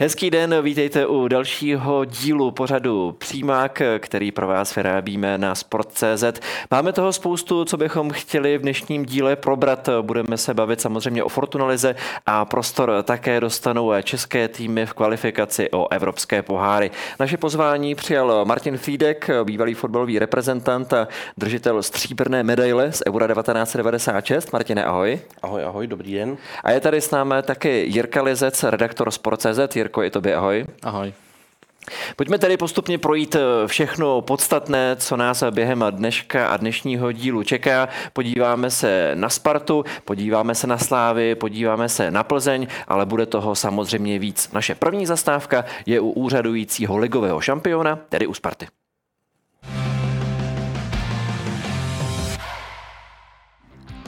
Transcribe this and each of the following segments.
Hezký den, vítejte u dalšího dílu pořadu Přímák, který pro vás vyrábíme na Sport.cz. Máme toho spoustu, co bychom chtěli v dnešním díle probrat. Budeme se bavit samozřejmě o Fortunalize a prostor také dostanou české týmy v kvalifikaci o evropské poháry. Naše pozvání přijal Martin Fídek, bývalý fotbalový reprezentant a držitel stříbrné medaile z Eura 1996. Martine, ahoj. Ahoj, ahoj, dobrý den. A je tady s námi taky Jirka Lizec, redaktor Sport.cz. Jirko, i tobě ahoj. Ahoj. Pojďme tedy postupně projít eh, všechno podstatné, co nás během dneška a dnešního dílu čeká. Podíváme se na Spartu, podíváme se na Slávy, podíváme se na Plzeň, ale bude toho samozřejmě víc. Naše první zastávka je u úřadujícího ligového šampiona, tedy u Sparty.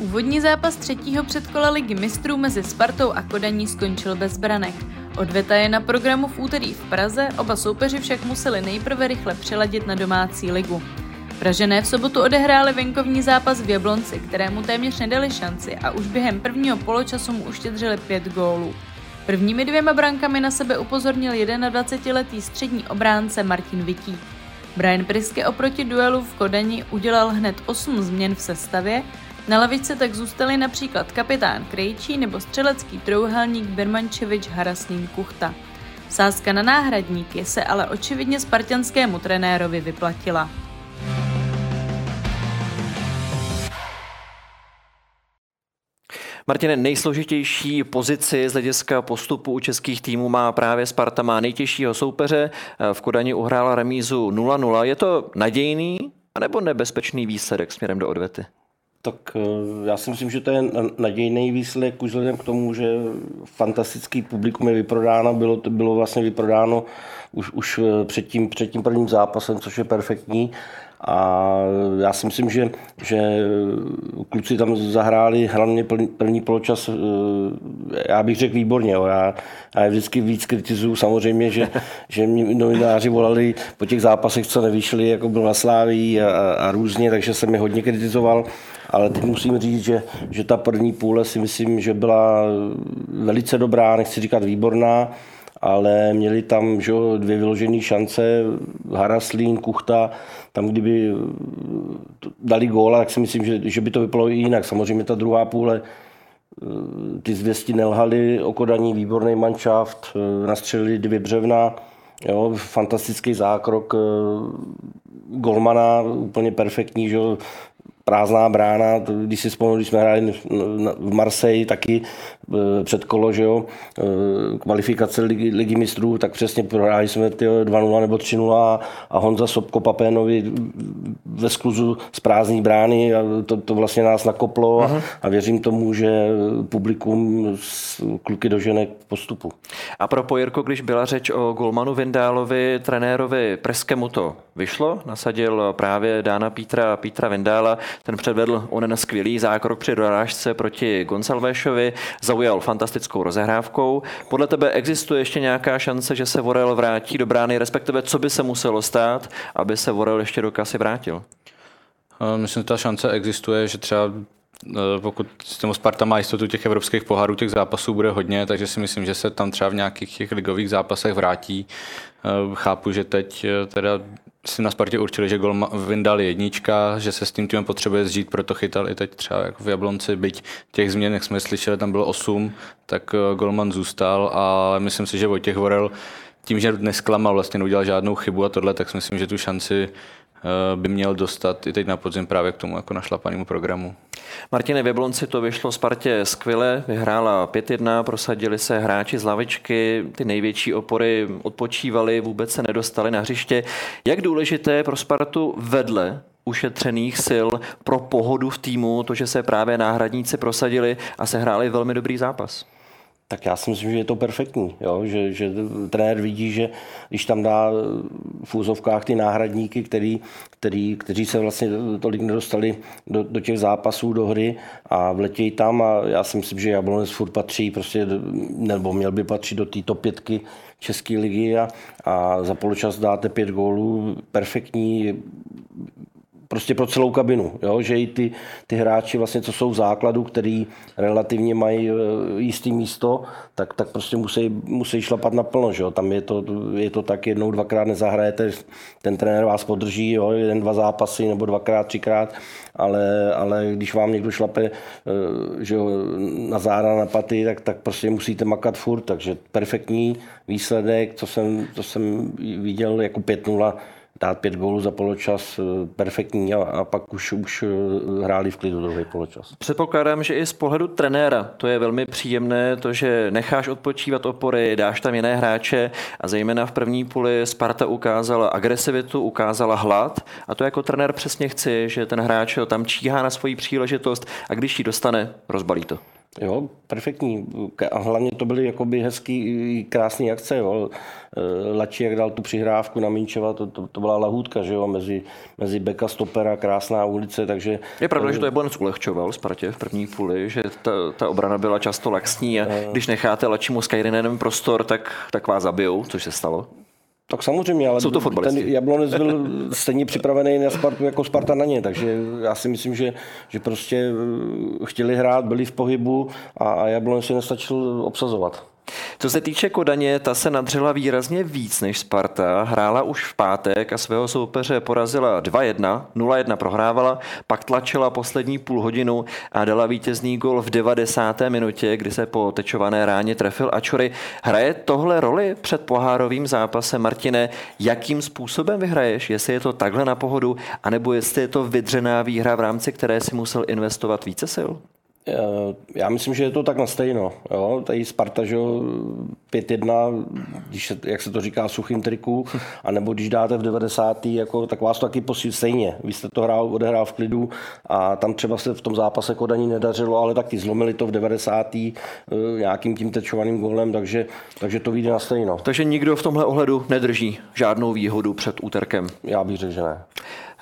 Úvodní zápas třetího předkola ligy mistrů mezi Spartou a Kodaní skončil bez branek. Odveta je na programu v úterý v Praze, oba soupeři však museli nejprve rychle přiladit na domácí ligu. Pražené v sobotu odehráli venkovní zápas v Jablonci, kterému téměř nedali šanci a už během prvního poločasu mu uštědřili pět gólů. Prvními dvěma brankami na sebe upozornil 21-letý střední obránce Martin Vitík. Brian Priske oproti duelu v Kodani udělal hned 8 změn v sestavě na lavice tak zůstali například kapitán Krejčí nebo střelecký trouhelník Birmančevič Haraslín Kuchta. Sázka na náhradníky se ale očividně spartianskému trenérovi vyplatila. Martine, nejsložitější pozici z hlediska postupu u českých týmů má právě Sparta, má nejtěžšího soupeře. V Kodani uhrála remízu 0-0. Je to nadějný anebo nebezpečný výsledek směrem do odvety? Tak eh, já si myslím, že to je nadějný výsledek už vzhledem k tomu, že fantastický publikum je vyprodáno, bylo, bylo vlastně vyprodáno už, už eh, před, tím, před tím prvním zápasem, což je perfektní. A já si myslím, že, že kluci tam zahráli hlavně první poločas, eh, já bych řekl výborně. Jo. Já, já je vždycky víc kritizuju samozřejmě, že, že mě novináři volali po těch zápasech, co nevyšli, jako byl na Sláví a, a, různě, takže jsem je hodně kritizoval. Ale teď musím říct, že, že ta první půle si myslím, že byla velice dobrá, nechci říkat výborná, ale měli tam že, dvě vyložené šance, Haraslín, Kuchta, tam kdyby dali góla, tak si myslím, že, že by to vypadalo i jinak. Samozřejmě ta druhá půle, ty zvěsti nelhali, okodaní výborný manšaft, nastřelili dvě břevna, jo, fantastický zákrok golmana, úplně perfektní, že prázdná brána, když si vzpomínám, když jsme hráli v Marseille taky e, před kolo, že jo, e, kvalifikace ligy, ligy mistrů, tak přesně prohráli jsme 2-0 nebo 3-0 a Honza Sobko Papénovi ve skluzu z prázdné brány a to, to vlastně nás nakoplo a, uh-huh. a věřím tomu, že publikum kluky dožene k postupu. A pro Pojirko, když byla řeč o Golmanu Vindálovi, trenérovi Preskemu to vyšlo, nasadil právě Dána Pítra, Pítra Vindála, ten předvedl onen skvělý zákrok při dorážce proti Gonsalvéšovi, zaujal fantastickou rozehrávkou. Podle tebe existuje ještě nějaká šance, že se Vorel vrátí do brány, respektive co by se muselo stát, aby se Vorel ještě do kasy vrátil? Myslím, že ta šance existuje, že třeba e, pokud s Sparta má jistotu těch evropských pohárů, těch zápasů bude hodně, takže si myslím, že se tam třeba v nějakých těch ligových zápasech vrátí. E, chápu, že teď teda si na Spartě určili, že gol vyndal jednička, že se s tím týmem potřebuje zžít, proto chytal i teď třeba jako v Jablonci, byť těch změn, jak jsme slyšeli, tam bylo 8, tak eh, golman zůstal a myslím si, že Vojtěch Vorel tím, že nesklamal, vlastně neudělal žádnou chybu a tohle, tak si myslím, že tu šanci by měl dostat i teď na podzim právě k tomu jako našlapanému programu. Martine, v Jablonci to vyšlo Spartě skvěle, vyhrála 5-1, prosadili se hráči z lavičky, ty největší opory odpočívali, vůbec se nedostali na hřiště. Jak důležité pro Spartu vedle ušetřených sil pro pohodu v týmu, to, že se právě náhradníci prosadili a sehráli velmi dobrý zápas. Tak já si myslím, že je to perfektní, jo? Že, že trenér vidí, že když tam dá v úzovkách ty náhradníky, který, který, kteří se vlastně tolik nedostali do, do těch zápasů, do hry a vletějí tam a já si myslím, že Jablonec furt patří, prostě, nebo měl by patřit do této pětky České ligy a, a za poločas dáte pět gólů, perfektní prostě pro celou kabinu, jo? že i ty, ty hráči, vlastně, co jsou v základu, který relativně mají e, jistý místo, tak, tak prostě musí, musí šlapat naplno. Že jo? Tam je to, je to tak jednou, dvakrát nezahrajete, ten trenér vás podrží, jo? jeden, dva zápasy nebo dvakrát, třikrát, ale, ale když vám někdo šlape e, že jo, na záda, na paty, tak, tak prostě musíte makat furt, takže perfektní výsledek, co jsem, co jsem viděl jako 5-0, dát pět gólů za poločas, eh, perfektní a, a pak už, už eh, hráli v klidu druhý poločas. Předpokládám, že i z pohledu trenéra to je velmi příjemné, to, že necháš odpočívat opory, dáš tam jiné hráče a zejména v první půli Sparta ukázala agresivitu, ukázala hlad a to jako trenér přesně chci, že ten hráč tam číhá na svoji příležitost a když ji dostane, rozbalí to. Jo, perfektní. A hlavně to byly jakoby hezký, krásný akce. Jo. E, Lači, jak dal tu přihrávku na Minčeva, to, to, to byla lahůdka, že jo, mezi, mezi Beka Stopera, krásná ulice, takže... Je pravda, že to je Bonec ulehčoval Spartě v první půli, že ta, ta obrana byla často laxní a e... když necháte Lačimu Skyrinenem prostor, tak, tak vás zabijou, což se stalo. Tak samozřejmě, ale Jsou to ten Jablonec byl stejně připravený na Spartu jako Sparta na ně, takže já si myslím, že, že prostě eh, chtěli hrát, byli v pohybu a, a Jablonec si nestačil obsazovat. Co se týče Kodaně, ta se nadřela výrazně víc než Sparta. Hrála už v pátek a svého soupeře porazila 2-1, 0-1 prohrávala, pak tlačila poslední půl hodinu a dala vítězný gol v 90. minutě, kdy se po tečované ráně trefil Ačory. Hraje tohle roli před pohárovým zápasem, Martine? Jakým způsobem vyhraješ? Jestli je to takhle na pohodu, anebo jestli je to vydřená výhra, v rámci které si musel investovat více sil? Eh, já myslím, že je to tak na stejno. Jo? Tady Sparta, že 5-1, když se, jak se to říká, suchým triku, anebo když dáte v 90. Jako, tak vás to taky posíl stejně. Vy jste to hrál, odehrál v klidu a tam třeba se v tom zápase Kodaní nedařilo, ale taky zlomili to v 90. Eh, nějakým tím tečovaným golem, takže, takže to vyjde na stejno. Takže nikdo v tomhle ohledu nedrží žádnou výhodu před úterkem? Já bych řekl, že ne.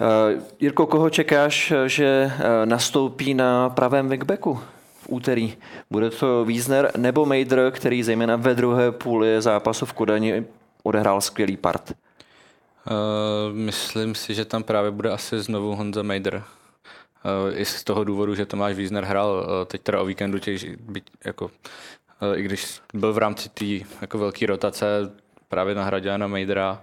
Uh, Jirko, koho čekáš, že uh, nastoupí na pravém wingbacku v úterý? Bude to Wiesner nebo Mejdr, který zejména ve druhé půli zápasu v Kodani odehrál skvělý part? Uh, myslím si, že tam právě bude asi znovu Honza Mejdr. Uh, I z toho důvodu, že Tomáš Wiesner hrál uh, teď teda o víkendu, těch, byť, jako, uh, i když byl v rámci té jako velké rotace, právě na Mejdra,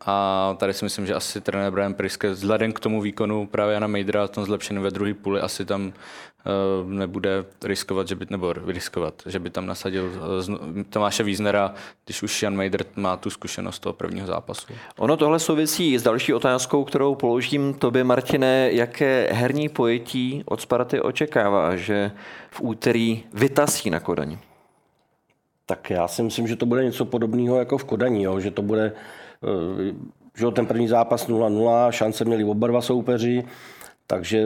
a tady si myslím, že asi trenér Brian Priske vzhledem k tomu výkonu právě Jana Mejdra, tom zlepšeným ve druhé půli, asi tam uh, nebude riskovat, že by, nebo riskovat, že by tam nasadil uh, Tomáše Víznera, když už Jan Mejdr má tu zkušenost toho prvního zápasu. Ono tohle souvisí s další otázkou, kterou položím tobě, Martine. Jaké herní pojetí od Sparty očekává, že v úterý vytasí na Kodaň? Tak já si myslím, že to bude něco podobného jako v Kodani, jo? že to bude že ten první zápas 0-0, šance měli oba dva soupeři, takže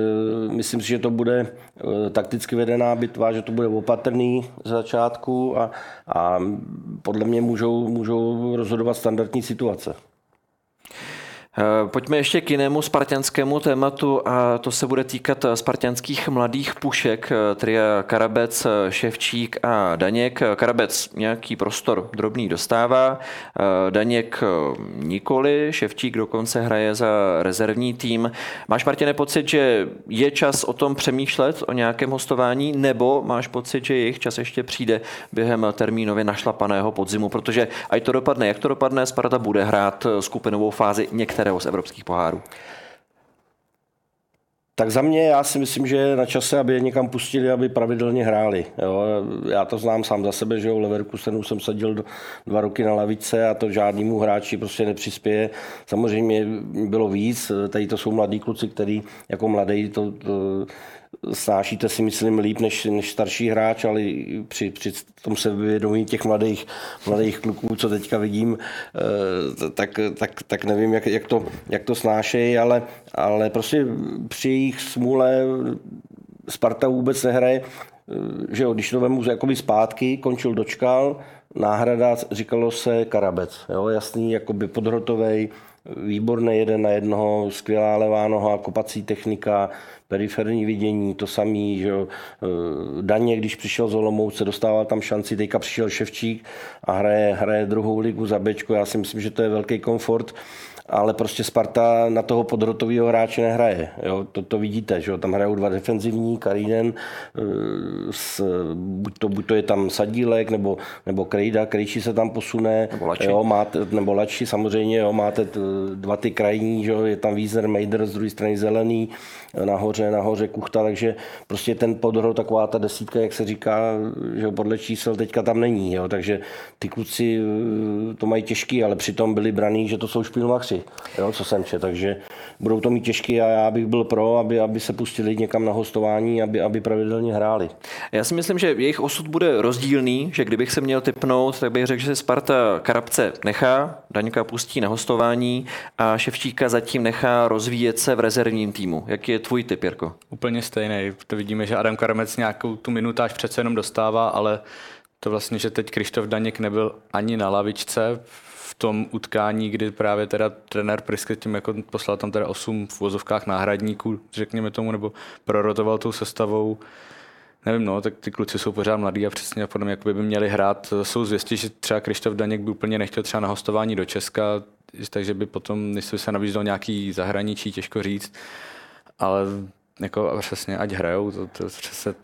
myslím si, že to bude eh, takticky vedená bitva, že to bude opatrný z začátku a, a podle mě můžou, můžou rozhodovat standardní situace. Eh, pojďme ještě k jinému spartianskému tématu a to se bude týkat eh, spartianských mladých pušek, eh, tria Karabec, Ševčík a Daněk. Karabec nějaký prostor drobný dostává, Daněk nikoli, Ševčík dokonce hraje za rezervní tým. Máš, Martine, pocit, že je čas o tom přemýšlet, o nějakém hostování, nebo máš pocit, že jejich čas ještě přijde během termínově našlapaného podzimu, protože ať to dopadne, jak to dopadne, Sparta bude hrát skupinovou fázi některé kterého z evropských pohárů? Tak za mě já si myslím, že je na čase, aby je někam pustili, aby pravidelně hráli. Jo. Já to znám sám za sebe, že u Leverkusenu jsem sadil dva roky na lavice a to žádnému hráči prostě nepřispěje. Samozřejmě bylo víc, tady to jsou mladí kluci, kteří jako mladí to, to snášíte si myslím líp než, než starší hráč, ale při, při tom sebevědomí těch mladých, mladých kluků, co teďka vidím, eh, tak, tak, tak nevím, jak, jak, to, jak to snášejí, ale, ale prostě při jejich smůle Sparta vůbec nehraje, eh, že jo, když to vemu jakoby zpátky, končil dočkal, náhrada, říkalo se Karabec, jo, jasný, jakoby podhrotovej, výborný jeden na jednoho, skvělá levá noha, kopací technika, periferní vidění, to samý, že jo. Eh, Daně, když přišel z Olomouce, dostával tam šanci, teďka přišel Ševčík a hraje, hraje druhou ligu za Bčko. Já si myslím, že to je velký komfort ale prostě Sparta na toho podrotového hráče nehraje. Jo? To, to vidíte, že jo? tam hrajou dva defenzivní, Karinen, eh, s, buď, to, buď to je tam Sadílek, nebo, nebo Krejda, Krejči se tam posune, nebo Lači, jo, máte, nebo Lači samozřejmě, jo, máte dva ty krajní, že jo? je tam Wiesner, Mejder, z druhé strany Zelený, nahoře, nahoře Kuchta, takže prostě ten podro, taková ta desítka, jak se říká, že podle čísel teďka tam není, jo? takže ty kluci eh, to mají těžký, ale přitom byli braný, že to jsou špilmachři, jo? co jsem čet, takže budou to mít těžký a já bych byl pro, aby, aby se pustili někam na hostování, aby, aby pravidelně hráli. Já si myslím, že jejich osud bude rozdílný, že kdybych se měl typnout, tak bych řekl, že Sparta Karabce nechá, Daňka pustí na hostování a Ševčíka zatím nechá rozvíjet se v rezervním týmu. Jak je tvůj typ, Jirko? Úplně stejný. To vidíme, že Adam Karamec nějakou tu minutáž přece jenom dostává, ale to vlastně, že teď Krištof Daněk nebyl ani na lavičce tom utkání, kdy právě teda trenér Priske tím jako poslal tam teda osm v vozovkách náhradníků, řekněme tomu, nebo prorotoval tou sestavou. Nevím, no, tak ty kluci jsou pořád mladí a přesně podle mě by měli hrát. Jsou zvěstí, že třeba Krištof Daněk by úplně nechtěl třeba na hostování do Česka, takže by potom, než se nabízelo nějaký zahraničí, těžko říct ale jako přesně, ať hrajou, to, to, přesně,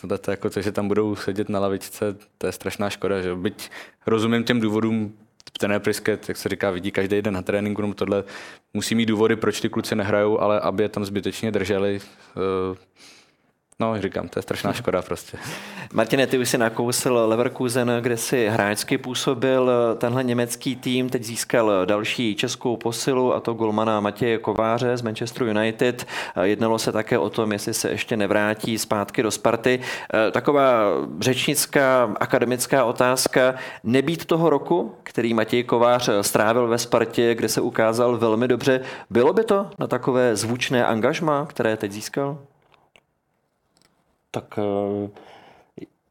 to, to, jako to, že tam budou sedět na lavičce, to je strašná škoda, že byť rozumím těm důvodům, ten Prisket, jak se říká, vidí každý den na tréninku, no tohle. Musí mít důvody, proč ty kluci nehrajou, ale aby je tam zbytečně drželi, uh, No, říkám, to je strašná škoda prostě. Martine, ty už si nakousil Leverkusen, kde si hráčsky působil. Tenhle německý tým teď získal další českou posilu, a to golmana Matěje Kováře z Manchester United. Jednalo se také o tom, jestli se ještě nevrátí zpátky do Sparty. Taková řečnická akademická otázka. Nebýt toho roku, který Matěj Kovář strávil ve Spartě, kde se ukázal velmi dobře, bylo by to na takové zvučné angažma, které teď získal? Tak eh,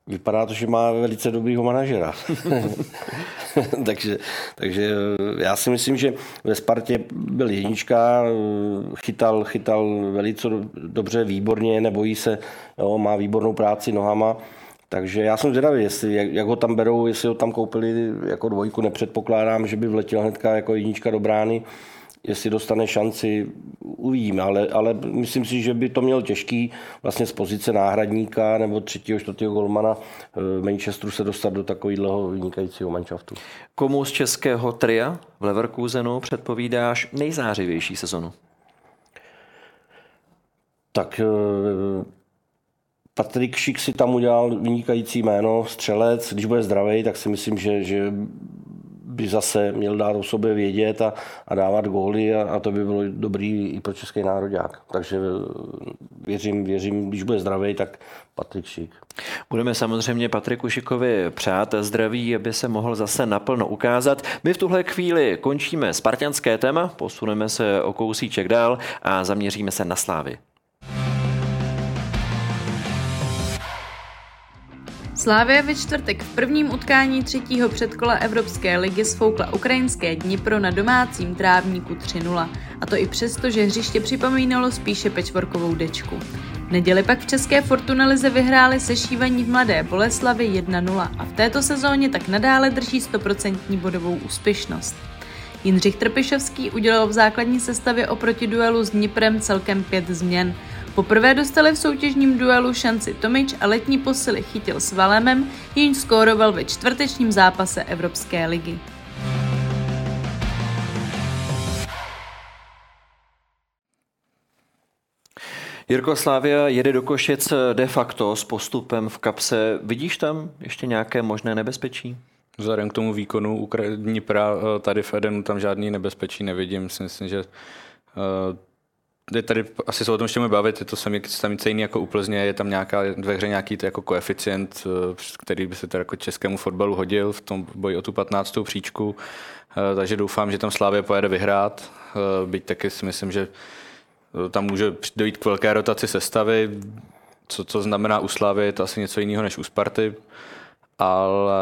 vypadá to, že má velice dobrýho manažera. takže, takže eh, já si myslím, že ve Spartě byl jednička, eh, chytal, chytal velice dobře, výborně, nebojí se, jo, má výbornou práci nohama. Takže já jsem zvědavý, jestli, jak, jak, ho tam berou, jestli ho tam koupili jako dvojku, nepředpokládám, že by vletěl hnedka jako jednička do brány jestli dostane šanci, uvidíme, ale, ale myslím si, že by to měl těžký vlastně z pozice náhradníka nebo třetího, čtvrtého golmana v Manchesteru se dostat do takového vynikajícího manšaftu. Komu z českého tria v Leverkusenu předpovídáš nejzářivější sezonu? Tak eh, Patrik Šik si tam udělal vynikající jméno, střelec. Když bude zdravý, tak si myslím, že, že by zase měl dát o sobě vědět a, a dávat góly a, a to by bylo dobrý i pro český národák. Takže eh, věřím, věřím, když bude zdravý, tak Patrik Šik. Budeme samozřejmě Patriku Šikovi přát zdraví, aby se mohl zase naplno ukázat. My v tuhle chvíli končíme spartianské téma, posuneme se o kousíček dál a zaměříme se na slávy. Slávia ve čtvrtek v prvním utkání třetího předkola Evropské ligy sfoukla ukrajinské Dnipro na domácím trávníku 3-0. A to i přesto, že hřiště připomínalo spíše pečvorkovou dečku. V neděli pak v České Fortunalize vyhráli sešívaní v Mladé Boleslavi 1-0 a v této sezóně tak nadále drží 100% bodovou úspěšnost. Jindřich Trpišovský udělal v základní sestavě oproti duelu s Dniprem celkem pět změn – Poprvé dostali v soutěžním duelu šanci Tomič a letní posily chytil s Valemem, jenž skóroval ve čtvrtečním zápase Evropské ligy. Jirko Slávia jede do Košic de facto s postupem v kapse. Vidíš tam ještě nějaké možné nebezpečí? Vzhledem k tomu výkonu Dnipra eh, tady v Edenu tam žádný nebezpečí nevidím. Myslím, že eh, je tady, asi se o tom ještě můžeme bavit, je to sami, jiný jako úplně, je tam nějaká, ve hře nějaký jako koeficient, eh, který by se teda jako českému fotbalu hodil v tom boji o tu 15. příčku, eh, takže doufám, že tam Slávě pojede vyhrát, eh, byť taky si myslím, že tam může dojít k velké rotaci sestavy, co, co znamená u Slávy, je to asi něco jiného než u Sparty, ale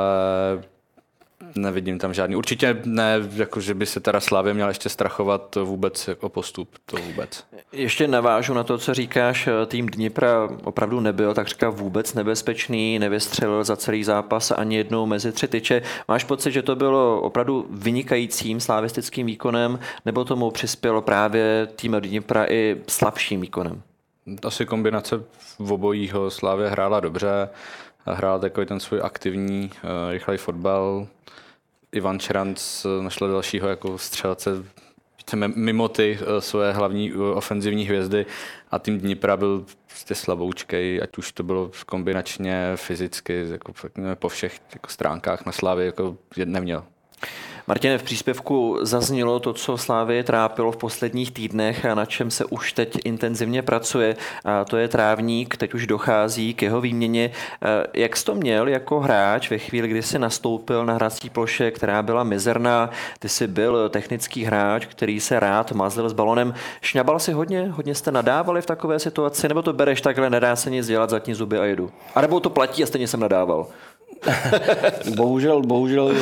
Nevidím tam žádný. Určitě ne, jako že by se teda Slávě měla ještě strachovat vůbec jako postup, to vůbec. Ještě navážu na to, co říkáš, tým Dnipra opravdu nebyl tak říká vůbec nebezpečný, nevystřelil za celý zápas ani jednou mezi tři tyče. Máš pocit, že to bylo opravdu vynikajícím slavistickým výkonem, nebo tomu přispělo právě tým Dnipra i slabším výkonem? Asi kombinace v obojího Slávě hrála dobře, hrál takový ten svůj aktivní, uh, rychlej fotbal. Ivan Čeranc eh, našel dalšího jako střelce mimo ty uh, svoje hlavní ofenzivní hvězdy a tým Dnipra byl prostě slaboučkej, ať už to bylo kombinačně, fyzicky, jako po všech jako stránkách na Slávě jako neměl. Martine, v příspěvku zaznělo to, co Slávě trápilo v posledních týdnech a na čem se už teď intenzivně pracuje. A to je trávník, teď už dochází k jeho výměně. E, jak jsi to měl jako hráč ve chvíli, kdy jsi nastoupil na hrací ploše, která byla mizerná? Ty jsi byl technický hráč, který se rád mazlil s balonem. Šňabal si hodně? Hodně jste nadávali v takové situaci? Nebo to bereš takhle, nedá se nic dělat, zatím zuby a jedu? A nebo to platí a stejně jsem nadával? bohužel, bohužel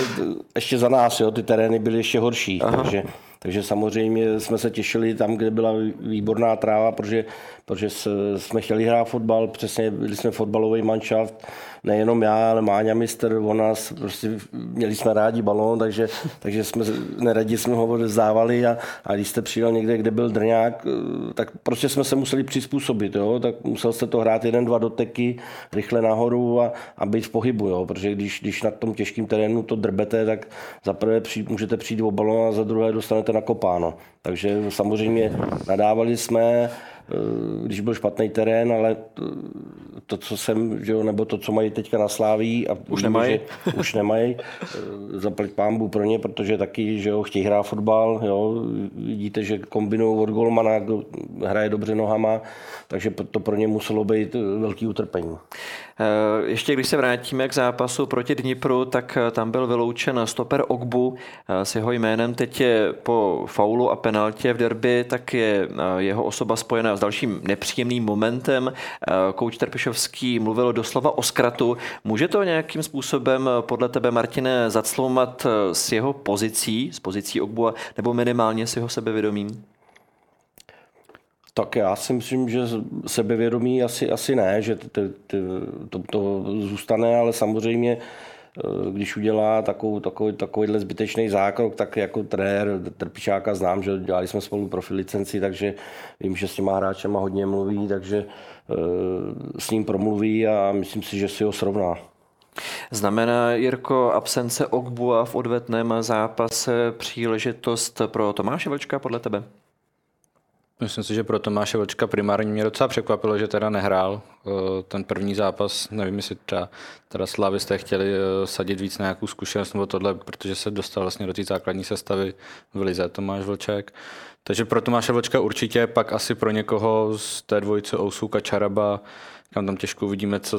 ještě za nás, jo, ty terény byly ještě horší, Aha. takže, takže samozřejmě jsme se těšili tam, kde byla výborná tráva, protože, protože jsme chtěli hrát fotbal, přesně byli jsme fotbalový manšaft, nejenom já, ale Máňa mistr, on nás, prostě měli jsme rádi balón, takže, takže jsme neradi jsme ho vzdávali a, a když jste přijel někde, kde byl drňák, eh, tak prostě jsme se museli přizpůsobit, jo? tak musel jste to hrát jeden, dva doteky, rychle nahoru a, a být v pohybu, jo? protože když, když na tom těžkém terénu to drbete, tak za prvé přijít, můžete přijít o balón a za druhé dostanete nakopáno. Takže samozřejmě nadávali jsme, Eh, když byl špatný terén, ale to, co jsem, že jo, nebo to, co mají teďka na Sláví a už nemají, už nemají, eh, zaplať pámbu pro ně, protože taky, že jo, chtějí hrát fotbal, jo, vidíte, že kombinují od golmana, hraje dobře nohama, takže to pro ně muselo být velký utrpení. Eh, ještě když se vrátíme k zápasu proti Dnipru, tak eh, tam byl vyloučen stoper Ogbu eh, s jeho jménem. Teď je po faulu a penaltě v derby, tak je jeho osoba spojená s dalším nepříjemným momentem. Kouč Trpišovský mluvil doslova o zkratu. Může to nějakým způsobem podle tebe, Martine, zacloumat s jeho pozicí, s pozicí Ogbu, nebo minimálně s jeho sebevědomím? Tak já si myslím, že sebevědomí asi, asi ne, že to, to, to, to zůstane, ale samozřejmě eh, když udělá takovou, takový, takovýhle zbytečný zákrok, tak jako trenér Trpičáka znám, že dělali jsme spolu profi licenci, takže vím, že s těma hráčema hodně mluví, takže eh, s ním promluví a myslím si, že si ho srovná. Znamená, Jirko, absence Ogbua v odvetném zápase příležitost pro Tomáše Vlčka podle tebe? Myslím si, že pro Tomáše Vlčka primárně mě docela překvapilo, že teda nehrál eh, ten první zápas. Nevím, jestli třeba teda slavisté chtěli eh, sadit víc na nějakou zkušenost nebo tohle, protože se dostal vlastně do té základní sestavy v Lize Tomáš Vlček. Takže pro Tomáše Vlčka určitě, pak asi pro někoho z té dvojice Ousuka Čaraba, kam tam těžko uvidíme, co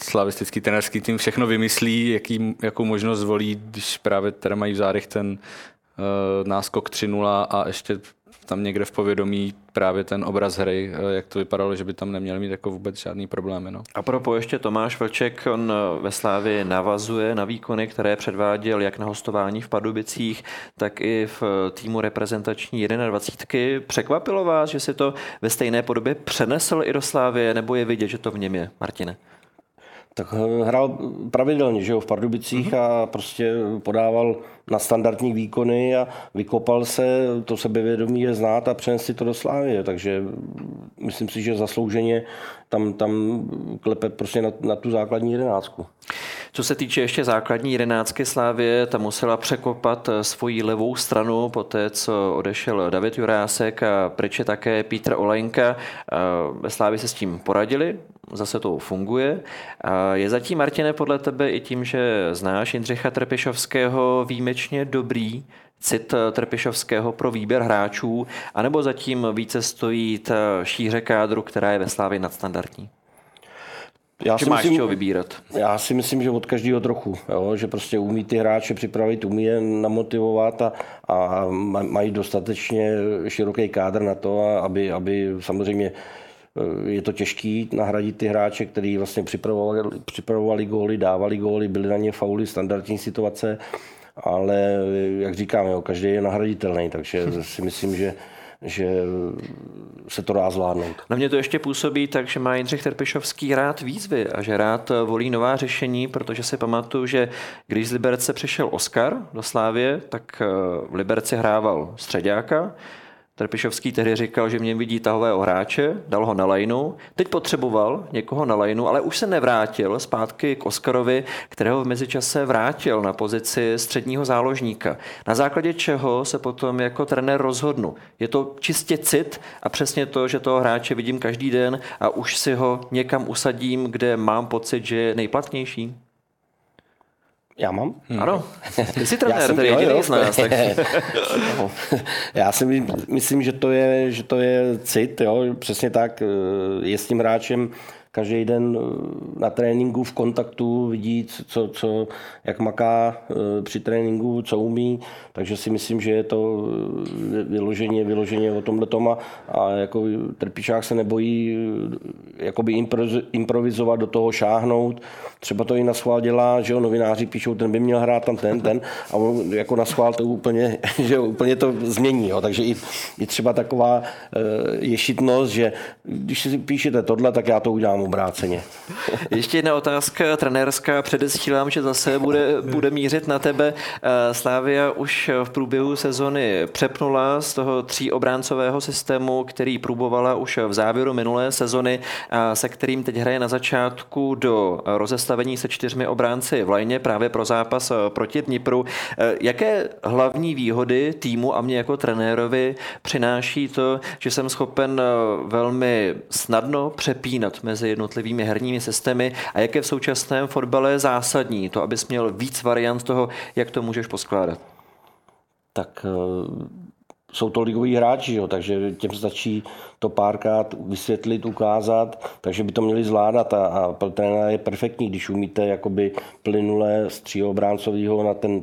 slavistický trenerský tým všechno vymyslí, jaký, jakou možnost zvolí, když právě teda mají v zádech ten uh, náskok 3-0 a ještě tam někde v povědomí právě ten obraz hry, eh, jak to vypadalo, že by tam neměl mít jako vůbec žádný problémy. No. A pro ještě Tomáš Vlček, on eh, ve Slávě navazuje na výkony, které předváděl jak na hostování v Pardubicích, tak i v eh, týmu reprezentační 21. Překvapilo vás, že si to ve stejné podobě přenesl i do Slávy, nebo je vidět, že to v něm je, Martine? Tak hrál pravidelně, že jo, v Pardubicích mm-hmm. a prostě podával na standardní výkony a vykopal se, to sebevědomí je znát a přenes si to do Slávy, takže myslím si, že zaslouženě tam, tam klepe prostě na, na tu základní jedenáctku. Co se týče ještě základní jedenáctky Slávě, ta musela překopat svoji levou stranu po té, co odešel David Jurásek a pryč je také Petr Olejnka. Ve Slávě se s tím poradili, zase to funguje. Je zatím, Martine, podle tebe i tím, že znáš Jindřicha Trpišovského výjimečně dobrý cit Trpišovského pro výběr hráčů, anebo zatím více stojí ta šíře kádru, která je ve Slávě nadstandardní? Já si, myslím, čeho vybírat? Já si myslím, že od každého trochu. Jo? Že prostě umí ty hráče připravit, umí je namotivovat a, a mají dostatečně široký kádr na to, aby, aby samozřejmě je to těžký nahradit ty hráče, kteří vlastně připravovali, připravovali góly, dávali góly, byly na ně fauly, standardní situace, ale jak říkám, jo, každý je nahraditelný, takže si myslím, že že se to dá zvládnout. Na mě to ještě působí tak, že má Jindřich Terpišovský rád výzvy a že rád volí nová řešení, protože si pamatuju, že když z Liberce přišel Oscar do Slávě, tak eh, v Liberci hrával středáka, Trpišovský tehdy říkal, že mě vidí tahového hráče, dal ho na lajnu. Teď potřeboval někoho na lajnu, ale už se nevrátil zpátky k Oskarovi, kterého v mezičase vrátil na pozici středního záložníka. Na základě čeho se potom jako trenér rozhodnu. Je to čistě cit a přesně to, že toho hráče vidím každý den a už si ho někam usadím, kde mám pocit, že je nejplatnější. Já mám? Hmm. Ano, ty jsi trenér, to je jediný z nás. Tak... Já si myslím, že to je, že to je cit, jo? přesně tak, je s tím hráčem každý den eh, na tréninku v kontaktu vidí, co, co, jak maká eh, při tréninku, co umí, takže si myslím, že je to eh, vyloženě, vyloženě o tomhle toma a jako Trpišák se nebojí jakoby improvizovat, do toho šáhnout. Třeba to i na schvál dělá, že jo, novináři píšou, ten by měl hrát tam ten, ten a on jako na schvál to úplně, že úplně to změní. Jo. Takže i, i třeba taková ješitnost, že když si píšete tohle, tak já to udělám obráceně. Ještě jedna otázka trenérská. Předesílám, že zase bude, bude mířit na tebe. Eh, Slávia už v průběhu sezony přepnula z toho tří obráncového systému, který průbovala už v závěru minulé sezony, se kterým teď hraje na začátku do rozestavení se čtyřmi obránci v lajně právě pro zápas proti Dnipru. Eh, jaké hlavní výhody týmu a mě jako trenérovi přináší to, že jsem schopen eh, velmi snadno přepínat mezi jednotlivými herními systémy a jak je v současném fotbale zásadní to, abys měl víc variant toho, jak to můžeš poskládat? Tak eh, jsou to ligoví hráči, jo, takže těm stačí to párkrát vysvětlit, ukázat, takže by to měli zvládat a, a pro trenéra je perfektní, když umíte jakoby plynule z tříobráncového na ten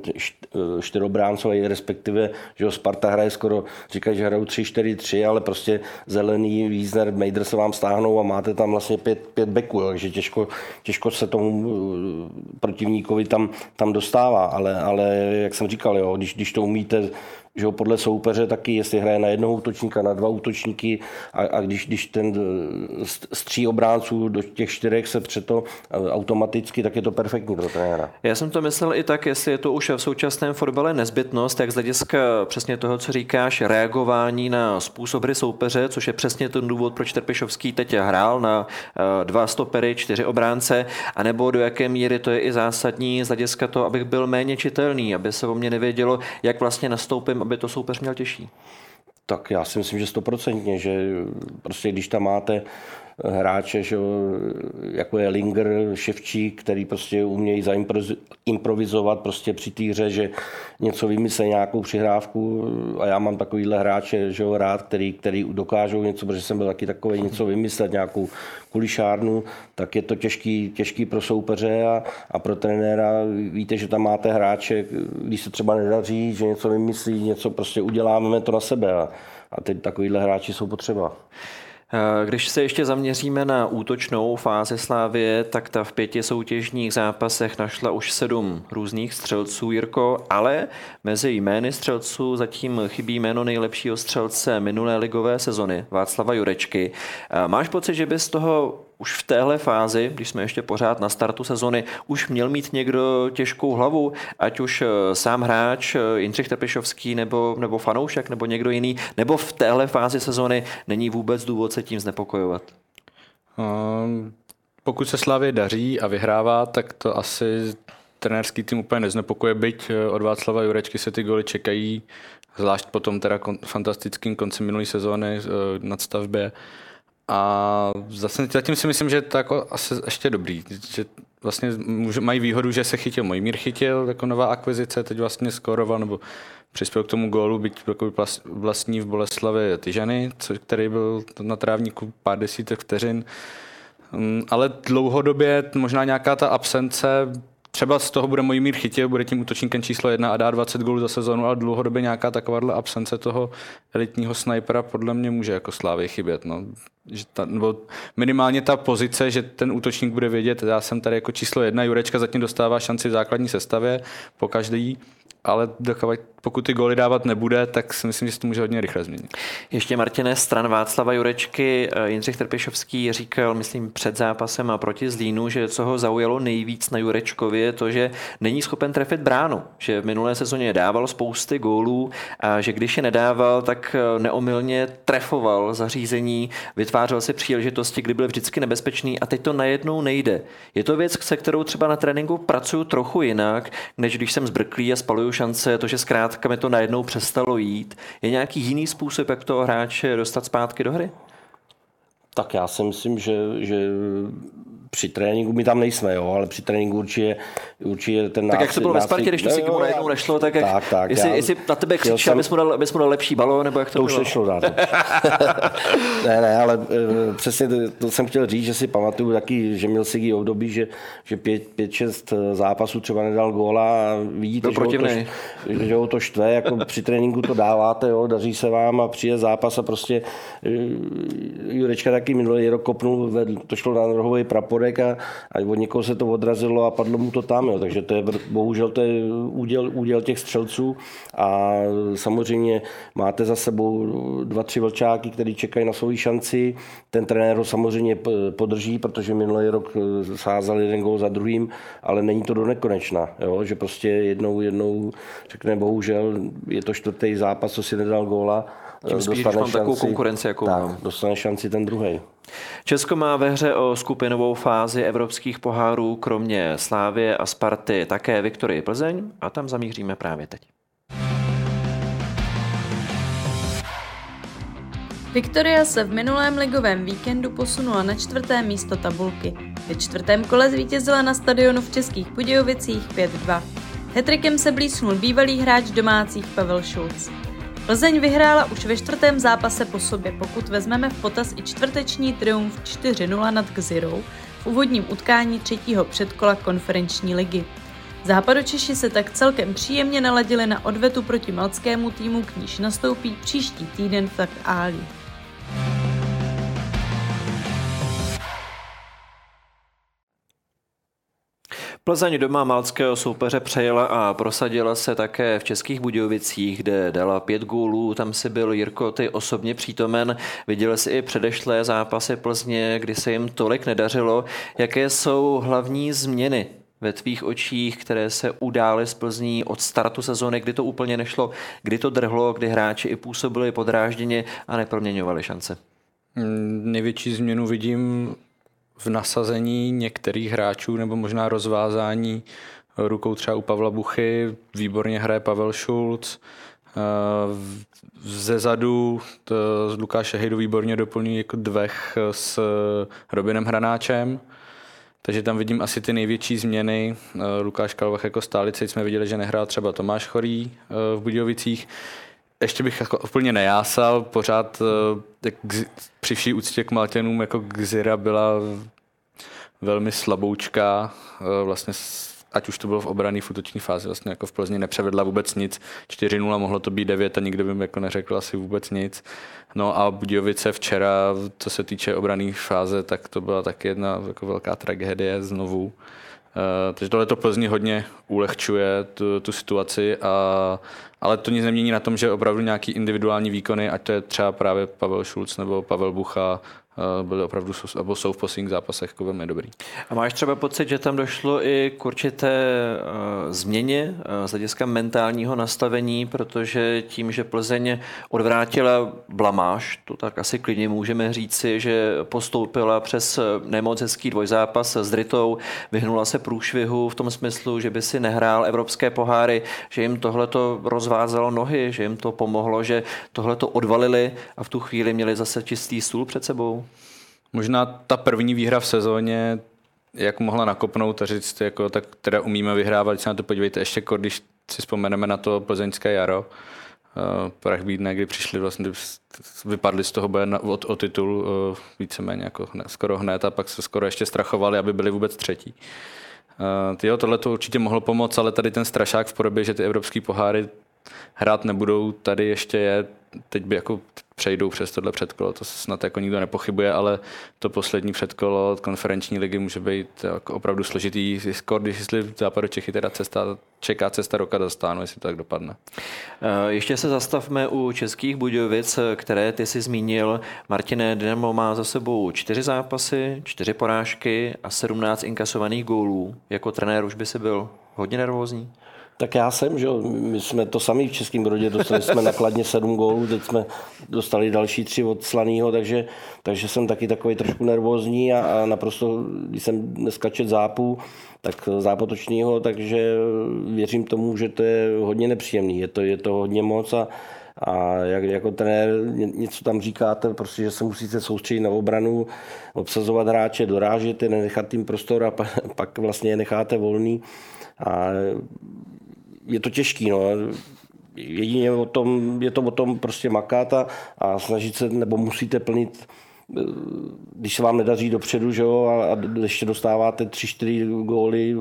čtyřobráncový, respektive, že jo, Sparta hraje skoro, říkají, že hrajou 3-4-3, ale prostě zelený Wiesner, Mejdr se vám stáhnou a máte tam vlastně pět, pět beků, takže těžko, těžko se tomu eh, protivníkovi tam, tam dostává, ale, ale jak jsem říkal, jo, když, když to umíte že podle soupeře taky, jestli hraje na jednoho útočníka, na dva útočníky a, a když, když ten z tří obránců do těch čtyřech se přeto automaticky, tak je to perfektní pro trenéra. Já jsem to myslel i tak, jestli je to už v současném fotbale nezbytnost, tak z hlediska přesně toho, co říkáš, reagování na způsob hry soupeře, což je přesně ten důvod, proč Trpišovský teď hrál na eh, dva stopery, čtyři obránce, anebo do jaké míry to je i zásadní z hlediska toho, abych byl méně čitelný, aby se o mě nevědělo, jak vlastně nastoupím aby to soupeř měl těžší? Tak já si myslím, že stoprocentně, že prostě když tam máte hráče, že, jako je Linger, Ševčík, který prostě umějí zaimprovizovat prostě při té hře, že něco vymyslí, nějakou přihrávku a já mám takovýhle hráče že rád, který, který dokážou něco, protože jsem byl taky takový něco vymyslet, nějakou kulišárnu, tak je to těžký, těžký pro soupeře a, a pro trenéra. Víte, že tam máte hráče, když se třeba nedaří, že něco vymyslí, něco prostě uděláme to na sebe a, a teď takovýhle hráči jsou potřeba. Eh, když se ještě zaměříme na útočnou fázi Slávie, tak ta v pěti soutěžních zápasech našla už sedm různých střelců, Jirko, ale mezi jmény střelců zatím chybí jméno nejlepšího střelce minulé ligové sezony, Václava Jurečky. Eh, máš pocit, že bys toho už v téhle fázi, když jsme ještě pořád na startu sezony, už měl mít někdo těžkou hlavu, ať už eh, sám hráč eh, Jindřich Tepišovský nebo, nebo fanoušek nebo někdo jiný, nebo v téhle fázi sezony není vůbec důvod se tím znepokojovat? Um, pokud se Slavě daří a vyhrává, tak to asi trenérský tým úplně neznepokoje, byť eh, od Václava Jurečky se ty goly čekají, zvlášť potom teda fantastickým konci minulé sezóny nad stavbě. A zase zatím si myslím, že to jako asi ještě dobrý, že vlastně mají výhodu, že se chytil Mojmír chytil jako nová akvizice, teď vlastně skoroval nebo přispěl k tomu gólu, byť jako vlastní v Boleslavě Tyžany, který byl na trávníku pár desítek vteřin. Mm, ale dlouhodobě možná nějaká ta absence třeba z toho bude můj mír chytil, bude tím útočníkem číslo jedna a dá 20 gólů za sezonu, ale dlouhodobě nějaká takováhle absence toho elitního snajpera podle mě může jako Slávě chybět. No. Že ta, nebo minimálně ta pozice, že ten útočník bude vědět, já jsem tady jako číslo jedna, Jurečka zatím dostává šanci v základní sestavě po každý, ale pokud ty góly dávat nebude, tak si myslím, že se to může hodně rychle změnit. Ještě Martine, stran Václava Jurečky, eh, Jindřich Trpišovský říkal, myslím, před zápasem a proti Zlínu, že co ho zaujalo nejvíc na Jurečkovi je to, že není schopen trefit bránu, že v minulé sezóně dával spousty gólů a že když je nedával, tak eh, neomylně trefoval zařízení, vytvářel si příležitosti, kdy byl vždycky nebezpečný a teď to najednou nejde. Je to věc, se kterou třeba na tréninku pracuju trochu jinak, než když jsem zbrklý a spaluju šance, to, že zkrátka mi to najednou přestalo jít. Je nějaký jiný způsob, jak toho hráče dostat zpátky do hry? Tak já si myslím, že, že při tréninku, my tam nejsme, jo, ale při tréninku určitě, určitě ten Tak jak to bylo ve Spartě, když to si no, najednou nešlo, tak, jak, tak, tak jestli, já, jestli na tebe křičí, abys mu, dal, abys mu dal lepší balón, nebo jak to, to bylo? už nešlo dát. ne, ne, ale uh, přesně to, to, jsem chtěl říct, že si pamatuju taky, že měl si období, že, že pět, pět, šest eh, zápasů třeba nedal góla a vidíte, že ho, to, že ho to štve, jako při tréninku to dáváte, jo, daří se vám a přijde zápas a prostě uh, Jurečka taky minulý rok kopnul, vedl, to šlo na rohový praporek a, a od někoho se to odrazilo a padlo mu to tam, jo. takže to je bohužel to je úděl, úděl těch střelců a samozřejmě máte za sebou dva, tři vlčáky, kteří čekají na svou šanci. Ten trenér ho samozřejmě podrží, protože minulý rok sázal jeden gol za druhým, ale není to do nekonečna, jo? že prostě jednou, jednou řekne bohužel, je to čtvrtý zápas, co si nedal góla, tím spíš, dostane šanci, takovou konkurenci, jako tak, mám. dostane šanci ten druhý. Česko má ve hře o skupinovou fázi evropských pohárů kromě Slávě a Sparty také Viktorii Plzeň a tam zamíříme právě teď. Viktoria se v minulém ligovém víkendu posunula na čtvrté místo tabulky. Ve čtvrtém kole zvítězila na stadionu v Českých Budějovicích 5-2. Hetrikem se blísnul bývalý hráč domácích Pavel Šulc. Plzeň vyhrála už ve čtvrtém zápase po sobě, pokud vezmeme v potaz i čtvrteční triumf 4-0 nad Gzirou v úvodním utkání třetího předkola konferenční ligy. Západočeši se tak celkem příjemně naladili na odvetu proti malckému týmu, k níž nastoupí příští týden v Ali. Plzeň doma malckého soupeře přejela a prosadila se také v Českých Budějovicích, kde dala pět gólů. Tam si byl Jirko ty osobně přítomen. Viděl si i předešlé zápasy Plzně, kdy se jim tolik nedařilo. Jaké jsou hlavní změny ve tvých očích, které se udály z Plzní od startu sezóny, kdy to úplně nešlo, kdy to drhlo, kdy hráči i působili podrážděně a neproměňovali šance? Mm, největší změnu vidím v nasazení některých hráčů nebo možná rozvázání rukou třeba u Pavla Buchy. Výborně hraje Pavel Schulz. Eh, ze zadu z Lukáše Hejdu výborně doplňují jako dvech s Robinem Hranáčem. Takže tam vidím asi ty největší změny. Eh, Lukáš Kalvach jako stálice jsme viděli, že nehrál třeba Tomáš Chorý eh, v Budějovicích. Ještě bych jako úplně nejásal, pořád při vší úctě k Maltěnům jako Gzira byla velmi slaboučká, eh, vlastně ať už to bylo v obrané v útoční fázi, vlastně jako v Plzni nepřevedla vůbec nic. 4-0 mohlo to být 9 a nikdo by jako neřekl asi vůbec nic. No a Budějovice včera, co se týče obrané fáze, tak to byla taky jedna jako velká tragédie znovu. Uh, takže tohle to Plzni hodně ulehčuje tu, tu situaci, a, ale to nic nemění na tom, že opravdu nějaký individuální výkony, ať to je třeba právě Pavel Šulc nebo Pavel Bucha, byli opravdu, nebo jsou v posledních zápasech jako velmi dobrý. A máš třeba pocit, že tam došlo i k určité uh, změně uh, z hlediska mentálního nastavení, protože tím, že Plzeň odvrátila blamáž, to tak asi klidně můžeme říci, že postoupila přes nemoc hezký dvojzápas s Dritou, vyhnula se průšvihu v tom smyslu, že by si nehrál evropské poháry, že jim tohle to rozvázalo nohy, že jim to pomohlo, že tohle to odvalili a v tu chvíli měli zase čistý stůl před sebou. Možná ta první výhra v sezóně, jak mohla nakopnout a říct, jako, tak teda umíme vyhrávat, se na to podívejte ještě, když si vzpomeneme na to plzeňské jaro, uh, Prach Bídne, kdy přišli vlastně, vypadli z toho boje o, o titul uh, víceméně jako hned, skoro hned a pak se skoro ještě strachovali, aby byli vůbec třetí. Uh, tyjo, tohle to určitě mohlo pomoct, ale tady ten strašák v podobě, že ty evropské poháry hrát nebudou, tady ještě je, teď by jako přejdou přes tohle předkolo, to snad jako nikdo nepochybuje, ale to poslední předkolo od konferenční ligy může být jako opravdu složitý, skoro když jestli západu Čechy teda cesta, čeká cesta roka do stánu, jestli to tak dopadne. Eh, ještě se zastavme u českých Budějovic, které ty si zmínil. Martine Dynamo má za sebou čtyři zápasy, čtyři porážky a 17 inkasovaných gólů. Jako trenér už by si byl hodně nervózní? Tak já jsem, že my jsme to sami v Českém Brodě, dostali jsme nakladně sedm gólů, teď jsme dostali další tři od Slanýho, takže, takže jsem taky takový trošku nervózní a, a naprosto, když jsem dneska čet zápu, tak zápotočního, takže věřím tomu, že to je hodně nepříjemný, je to, je to hodně moc a, a jak, jako trenér něco tam říkáte, prostě, že se musíte soustředit na obranu, obsazovat hráče, dorážet je, nenechat tím prostor a pak vlastně je necháte volný. A je to těžký, no. Jedině o tom, je to o tom prostě makat a, a snažit se, nebo musíte plnit když se vám nedaří dopředu, že jo, a, ještě dostáváte tři, čtyři góly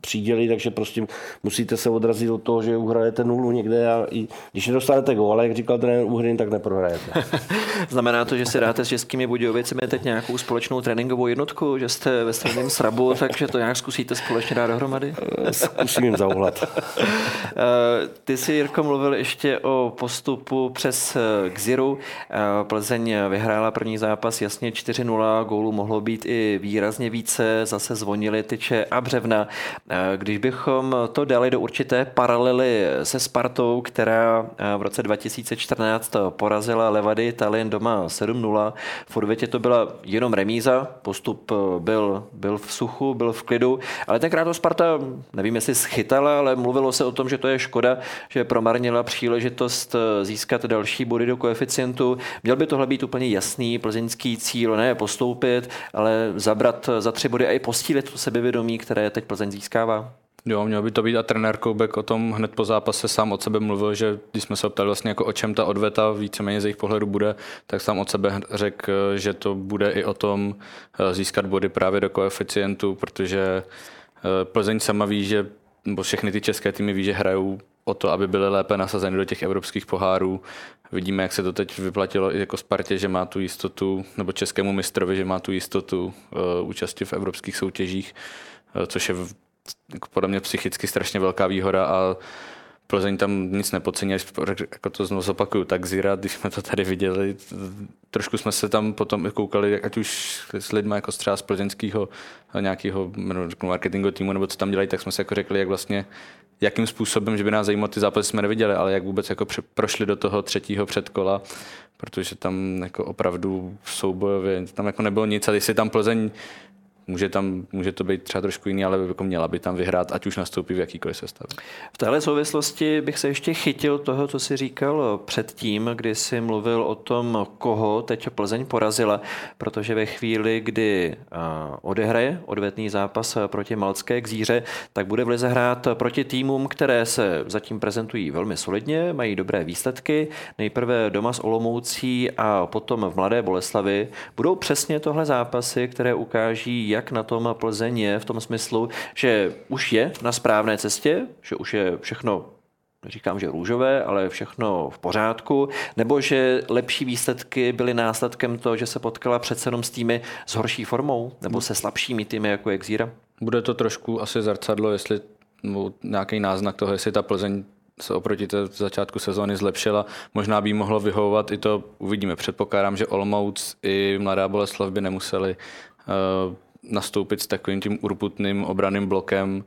příděly, takže prostě musíte se odrazit od toho, že uhrajete nulu někde a i, když nedostanete gól, ale jak říkal ten uhry, tak neprohrajete. Znamená to, že si dáte s českými Budějovicemi teď nějakou společnou tréninkovou jednotku, že jste ve stejném srabu, takže to nějak zkusíte společně dát dohromady? Zkusím jim zavolat. Eh, ty jsi, Jirko, mluvil ještě o postupu přes eh, Gziru. Eh, Plzeň vyhrála první zápas zápas jasně 4-0, gólů mohlo být i výrazně více, zase zvonili tyče a břevna. Když bychom to dali do určité paralely se Spartou, která v roce 2014 porazila Levady Tallinn doma 7-0, v odvětě to byla jenom remíza, postup byl, byl v suchu, byl v klidu, ale tenkrát to Sparta, nevím jestli schytala, ale mluvilo se o tom, že to je škoda, že promarnila příležitost získat další body do koeficientu. Měl by tohle být úplně jasný, Plzeň plzeňský cíl ne postoupit, ale zabrat za tři body a i postílit to sebevědomí, které teď Plzeň získává? Jo, měl by to být a trenér Koubek o tom hned po zápase sám od sebe mluvil, že když jsme se optali vlastně jako o čem ta odveta víceméně z jejich pohledu bude, tak sám od sebe řekl, že to bude i o tom eh, získat body právě do koeficientu, protože eh, Plzeň sama ví, že nebo všechny ty české týmy ví, že hrajou o to, aby byly lépe nasazeny do těch evropských pohárů. Vidíme, jak se to teď vyplatilo i jako Spartě, že má tu jistotu, nebo českému mistrovi, že má tu jistotu uh, účasti v evropských soutěžích, uh, což je v, jako podle mě psychicky strašně velká výhoda a Plzeň tam nic nepodcenil, jako to znovu zopakuju, tak Zira, když jsme to tady viděli, trošku jsme se tam potom koukali, ať už s lidmi jako třeba z plzeňského nějakého marketingového týmu, nebo co tam dělají, tak jsme se jako řekli, jak vlastně jakým způsobem, že by nás zajímalo, ty zápasy jsme neviděli, ale jak vůbec jako prošli do toho třetího předkola, protože tam jako opravdu soubojově, tam jako nebylo nic. A si tam Plzeň Může, tam, může to být třeba trošku jiný, ale jako měla by tam vyhrát, ať už nastoupí v jakýkoliv sestavě. V téhle souvislosti bych se ještě chytil toho, co jsi říkal předtím, kdy jsi mluvil o tom, koho teď Plzeň porazila, protože ve chvíli, kdy odehraje odvetný zápas proti Malcké kzíře, tak bude v lize hrát proti týmům, které se zatím prezentují velmi solidně, mají dobré výsledky. Nejprve doma s Olomoucí a potom v Mladé Boleslavi. Budou přesně tohle zápasy, které ukáží, jak na tom Plzeň je v tom smyslu, že už je na správné cestě, že už je všechno Říkám, že růžové, ale všechno v pořádku, nebo že lepší výsledky byly následkem toho, že se potkala přece jenom s týmy s horší formou, nebo se slabšími týmy, jako je Xíra? Bude to trošku asi zrcadlo, jestli nějaký náznak toho, jestli ta Plzeň se oproti té začátku sezóny zlepšila. Možná by mohlo vyhovovat i to, uvidíme. Předpokládám, že Olomouc i Mladá Boleslav by nemuseli uh, nastoupit s takovým tím urputným obraným blokem,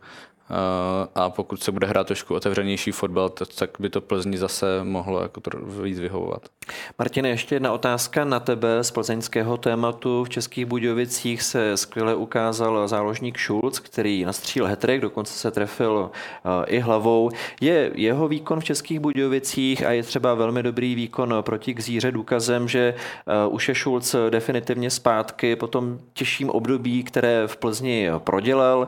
a pokud se bude hrát trošku otevřenější fotbal, tak by to Plzni zase mohlo jako víc vyhovovat. Martin, ještě jedna otázka na tebe z plzeňského tématu. V Českých Budějovicích se skvěle ukázal záložník Schulz, který nastříl hetrik, dokonce se trefil i hlavou. Je jeho výkon v Českých Budějovicích a je třeba velmi dobrý výkon proti Kzíře důkazem, že už je Schulz definitivně zpátky po tom těžším období, které v Plzni prodělal,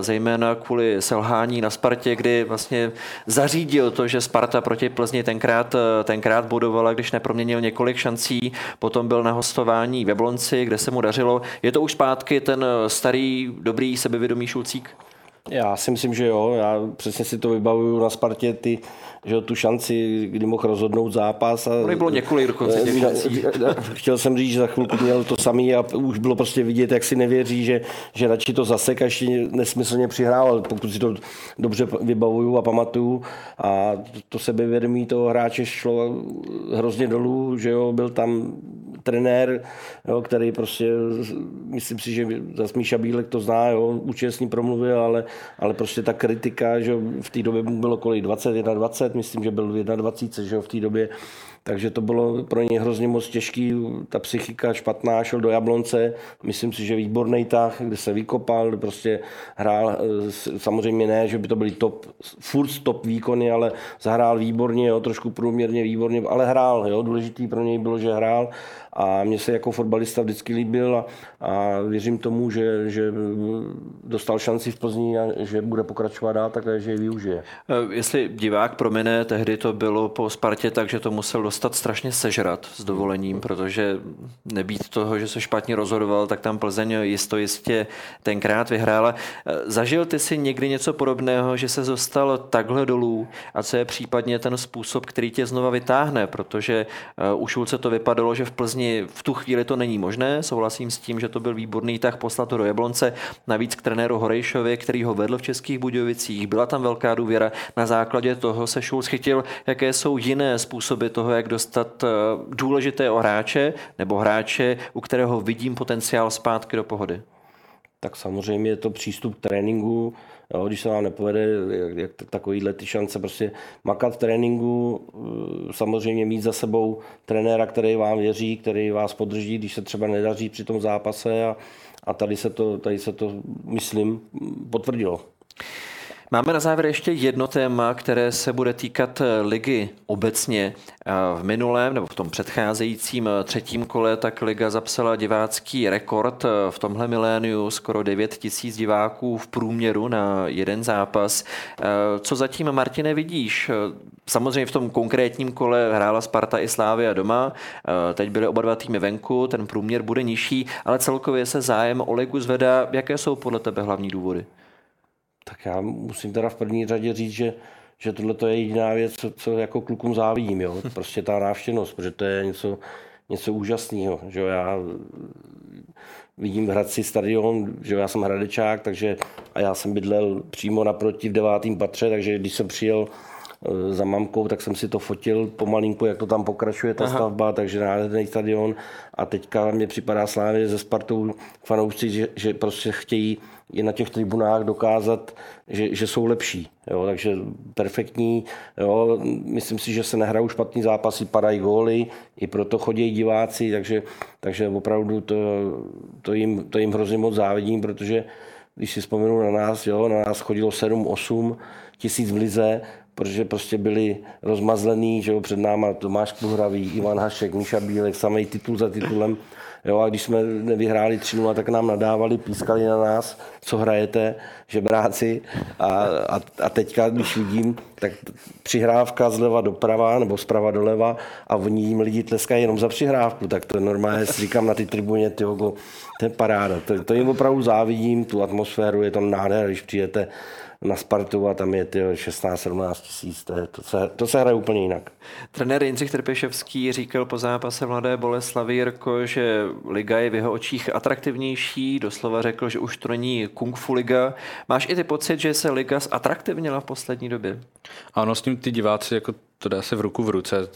zejména kvůli kvůli selhání na Spartě, kdy vlastně zařídil to, že Sparta proti Plzni tenkrát, tenkrát budovala, když neproměnil několik šancí, potom byl na hostování ve Blonci, kde se mu dařilo. Je to už zpátky ten starý, dobrý, sebevědomý Šulcík? Já si myslím, že jo. Já přesně si to vybavuju na Spartě, ty, že tu šanci, kdy mohl rozhodnout zápas. A, bylo několik dokonce těch šancí. Chtěl jsem říct, že za chvilku měl to samý a už bylo prostě vidět, jak si nevěří, že, že radši to zasek ještě nesmyslně přihrával, pokud si to dobře vybavuju a pamatuju. A to sebevědomí toho hráče šlo hrozně dolů, že jo, byl tam trenér, jo, který prostě, myslím si, že za Míša Bílek to zná, jo, ním promluvil, ale, ale prostě ta kritika, že v té době mu bylo kolik 20, 21, myslím, že byl v 21, že v té době, takže to bylo pro něj hrozně moc těžký, ta psychika špatná, šel do Jablonce, myslím si, že výborný tah, kde se vykopal, prostě hrál, eh, samozřejmě ne, že by to byly top, furt top výkony, ale zahrál výborně, jo, trošku průměrně výborně, ale hrál, jo, důležitý pro něj bylo, že hrál. A mně se jako fotbalista vždycky líbil a, a věřím tomu, že, že dostal šanci v Plzni a že bude pokračovat dál, takže že ji využije. Eh, jestli divák promine, tehdy to bylo po Spartě tak, že to musel dostat strašně sežrat s dovolením, protože nebýt toho, že se špatně rozhodoval, tak tam Plzeň jisto jistě tenkrát vyhrála. Zažil ty si někdy něco podobného, že se dostal takhle dolů a co je případně ten způsob, který tě znova vytáhne, protože eh, u Šulce to vypadalo, že v Plzni Plzni v tu chvíli to není možné. Souhlasím s tím, že to byl výborný tak poslat to do Jablonce. Navíc k trenéru Horejšovi, který ho vedl v Českých Budějovicích. Byla tam velká důvěra. Na základě toho se Šul schytil, jaké jsou jiné způsoby toho, jak dostat eh, důležité hráče nebo hráče, u kterého vidím potenciál zpátky do pohody. Tak samozřejmě je to přístup k tréninku, Jo, když se vám nepovede, jak, jak takovýhle ty šance prostě makat v tréninku, eh, samozřejmě mít za sebou trenéra, který vám věří, který vás podrží, když se třeba nedaří při tom zápase a, a tady, se to, tady se to, myslím, potvrdilo. Máme na závěr ještě jedno téma, které se bude týkat eh, ligy obecně. V minulém nebo v tom předcházejícím eh, třetím kole tak liga zapsala divácký rekord. Eh, v tomhle miléniu skoro 9 tisíc diváků v průměru na jeden zápas. Co zatím, Martine, vidíš? Samozřejmě v tom konkrétním kole hrála Sparta i Slávia doma, teď byly oba dva týmy venku, ten průměr bude nižší, ale celkově se zájem o ligu zvedá. Jaké jsou podle tebe hlavní důvody? Tak já musím teda v první řadě říct, že, že tohle je jediná věc, co, co jako klukům závidím. Jo? Prostě ta návštěvnost, protože to je něco, něco úžasného. Že já vidím v Hradci stadion, že já jsem hradečák, takže a já jsem bydlel přímo naproti v devátém patře, takže když jsem přijel za mamkou, tak jsem si to fotil pomalinku, jak to tam pokračuje ta Aha. stavba, takže nádherný stadion a teďka mě připadá Slávě ze Spartou fanoušci, že, že prostě chtějí i na těch tribunách dokázat, že, že jsou lepší. Jo, takže perfektní. Jo, myslím si, že se nehrajou špatný zápasy, padají góly, i proto chodí diváci, takže, takže opravdu to, to, jim, to jim hrozně moc závidím, protože když si vzpomenu na nás, jo, na nás chodilo 7-8 tisíc v lize, protože prostě byli rozmazlený, že jo, před náma Tomáš Pluhravý, Ivan Hašek, Míša Bílek, samý titul za titulem. Jo, a když jsme nevyhráli 3 tak nám nadávali, pískali na nás, co hrajete, žebráci. A, a, a teďka, když vidím, tak přihrávka zleva doprava nebo zprava doleva a oni jim lidi tleskají jenom za přihrávku, tak to normálně si říkám na ty tribuně, ty to je paráda. To, to jim opravdu závidím, tu atmosféru, je to nádhera, když přijete na Spartu a tam je 16-17 tisíc, to, to, se, to se hraje úplně jinak. Trenér Jindřich Trpěšovský říkal po zápase Mladé Boleslavy Jirko, že liga je v jeho očích atraktivnější, doslova řekl, že už to není kung fu liga. Máš i ty pocit, že se liga zatraktivnila v poslední době? Ano, s tím ty diváci, jako to dá se v ruku v ruce.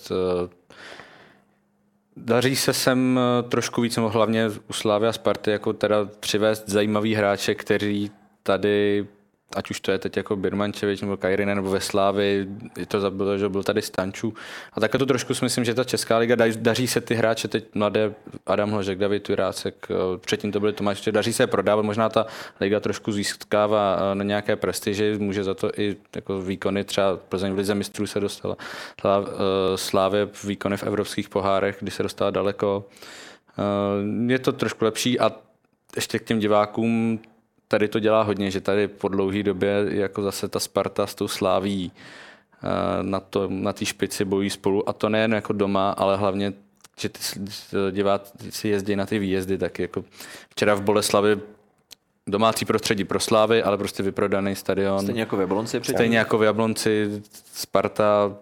Daří se sem trošku víc, nebo hlavně u Slávy a Sparty, jako teda přivést zajímavý hráče, který tady ať už to je teď jako Birmančevič nebo Kajrine nebo ve Slávi, je to zabilo, že byl tady Stančů. A také to trošku si myslím, že ta Česká liga daří se ty hráče, teď mladé Adam Hložek, David Jurácek, eh, předtím to byly Tomáš, daří se prodávat, možná ta liga trošku získává eh, na nějaké prestiži, může za to i jako výkony, třeba Plzeň v Lize mistrů se dostala, eh, Slávě výkony v evropských pohárech, kdy se dostala daleko. Je to trošku lepší a ještě k těm divákům tady to dělá hodně, že tady po dlouhé době jako zase ta Sparta s tou sláví eh, na, to, na té špici bojí spolu a to nejen jako doma, ale hlavně, že ty diváci jezdí na ty výjezdy, tak jako včera v Boleslavi domácí prostředí pro Slávy, ale prostě vyprodaný stadion. Stejně jako v Jablonci. Stejně jako v Jablonci, Sparta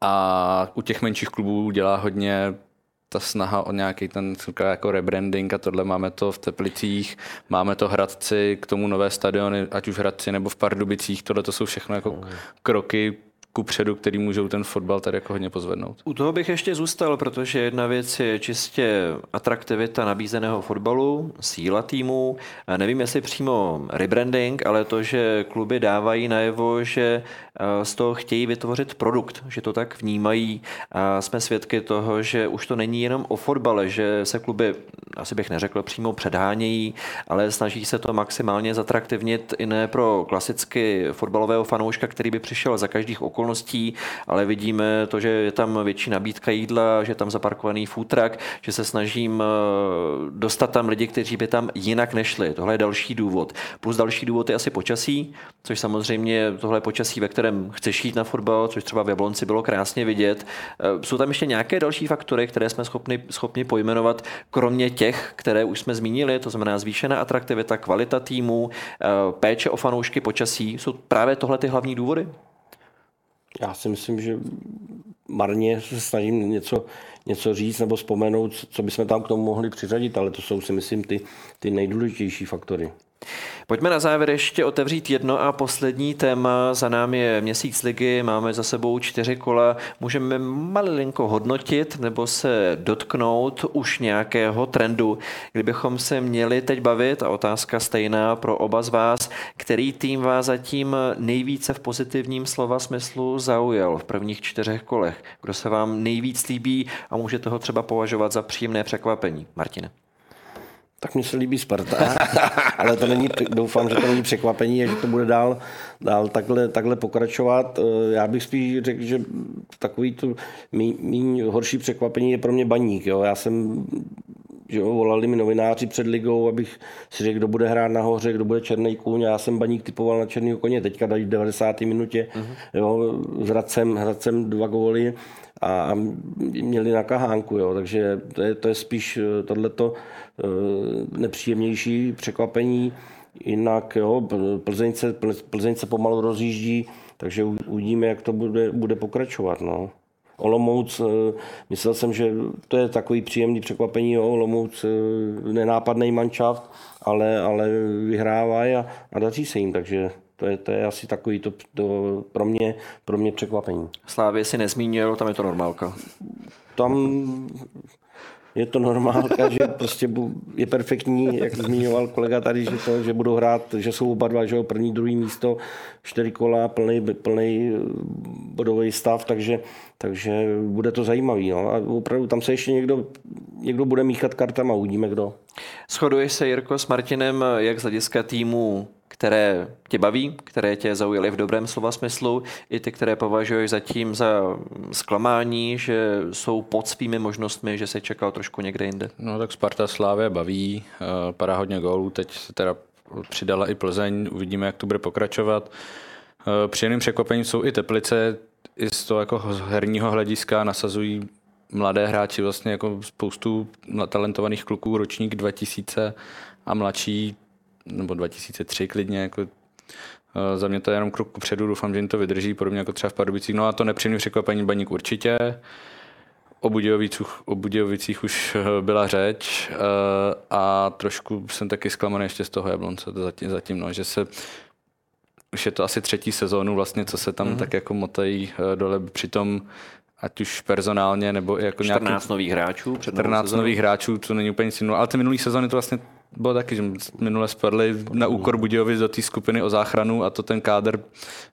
a u těch menších klubů dělá hodně ta snaha o nějaký ten jako rebranding a tohle máme to v Teplicích, máme to Hradci, k tomu nové stadiony, ať už Hradci nebo v Pardubicích, tohle to jsou všechno jako kroky ku předu, který můžou ten fotbal tady jako hodně pozvednout. U toho bych ještě zůstal, protože jedna věc je čistě atraktivita nabízeného fotbalu, síla týmu. Nevím, jestli přímo rebranding, ale to, že kluby dávají najevo, že eh, z toho chtějí vytvořit produkt, že to tak vnímají. A jsme svědky toho, že už to není jenom o fotbale, že se kluby, asi bych neřekl přímo předhánějí, ale snaží se to maximálně zatraktivnit i ne pro klasicky fotbalového fanouška, který by přišel za každých okolností okolností, ale vidíme to, že je tam větší nabídka jídla, že je tam zaparkovaný futrak, že se snažím eh, dostat tam lidi, kteří by tam jinak nešli. Tohle je další důvod. Plus další důvod je asi počasí, což samozřejmě tohle je počasí, ve kterém chceš jít na fotbal, což třeba v Jablonci bylo krásně vidět. Eh, jsou tam ještě nějaké další faktory, které jsme schopni, schopni pojmenovat, kromě těch, které už jsme zmínili, to znamená zvýšená atraktivita, kvalita týmu, eh, péče o fanoušky, počasí. Jsou právě tohle ty hlavní důvody? Já si myslím, že marně se snažím něco, něco říct nebo vzpomenout, co bychom tam k tomu mohli přiřadit, ale to jsou si myslím ty, ty nejdůležitější faktory. Pojďme na závěr ještě otevřít jedno a poslední téma. Za námi je měsíc ligy, máme za sebou čtyři kola. Můžeme malinko hodnotit nebo se dotknout už nějakého trendu. Kdybychom se měli teď bavit, a otázka stejná pro oba z vás, který tým vás zatím nejvíce v pozitivním slova smyslu zaujal v prvních čtyřech kolech? Kdo se vám nejvíc líbí a můžete ho třeba považovat za příjemné překvapení? Martine. Tak mně se líbí Sparta, ale to není, doufám, že to není překvapení a že to bude dál, dál takhle, takhle pokračovat. Eh, já bych spíš řekl, že takový tu méně horší překvapení je pro mě baník. Jo. Já jsem že jo, volali mi novináři před ligou, abych si řekl, kdo bude hrát nahoře, kdo bude černý kůň. Já jsem baník typoval na černý koně, teďka dají v 90. minutě uh-huh. jo, s Hradcem, Hradcem dva góly a měli na kahánku, jo. takže to je, to je spíš eh, tohleto nepříjemnější překvapení. Jinak jo, Plzeň, se, Plzeň se pomalu rozjíždí, takže uvidíme, jak to bude, bude pokračovat. No. Olomouc, eh, myslel jsem, že to je takový příjemný překvapení, jo, Olomouc nenápadný manšaft, ale, ale vyhrává a, a daří se jim, takže to je, to je asi takový to, to pro, mě, pro mě překvapení. Slávě si nezmínil, tam je to normálka. Tam je to normálka, že prostě je perfektní, jak zmiňoval kolega tady, že, to, že budou hrát, že jsou oba dva, že jo, první, druhý místo, čtyři kola, plný, plný eh, bodový stav, takže, takže bude to zajímavý. No. A opravdu tam se ještě někdo, někdo bude míchat kartama, uvidíme kdo. Shoduješ se, Jirko, s Martinem, jak z hlediska týmu které tě baví, které tě zaujaly v dobrém slova smyslu, i ty, které považuješ zatím za zklamání, že jsou pod svými možnostmi, že se čekal trošku někde jinde? No tak Sparta Slávě baví, eh, padá hodně gólů, teď se teda přidala i Plzeň, uvidíme, jak to bude pokračovat. Eh, příjemným překvapením jsou i Teplice, i z toho jako herního hlediska nasazují mladé hráči, vlastně jako spoustu talentovaných kluků, ročník 2000 a mladší nebo 2003 klidně, jako Za mě to je jenom krok předu, doufám, že jim to vydrží, podobně jako třeba v Pardubicích. No a to nepříjemné překvapení baník určitě. O Budějovicích, o Budějovicích už byla řeč a trošku jsem taky zklamaný ještě z toho Jablonce zatím, zatím no, že se už je to asi třetí sezónu vlastně, co se tam mm-hmm. tak jako motají dole. Přitom ať už personálně nebo jako 14 nějaký, nových hráčů. 14 nových hráčů, to není úplně nic ale ty minulý sezóny to vlastně bylo taky, že minule spadli na úkor Budějovic do té skupiny o záchranu a to ten kádr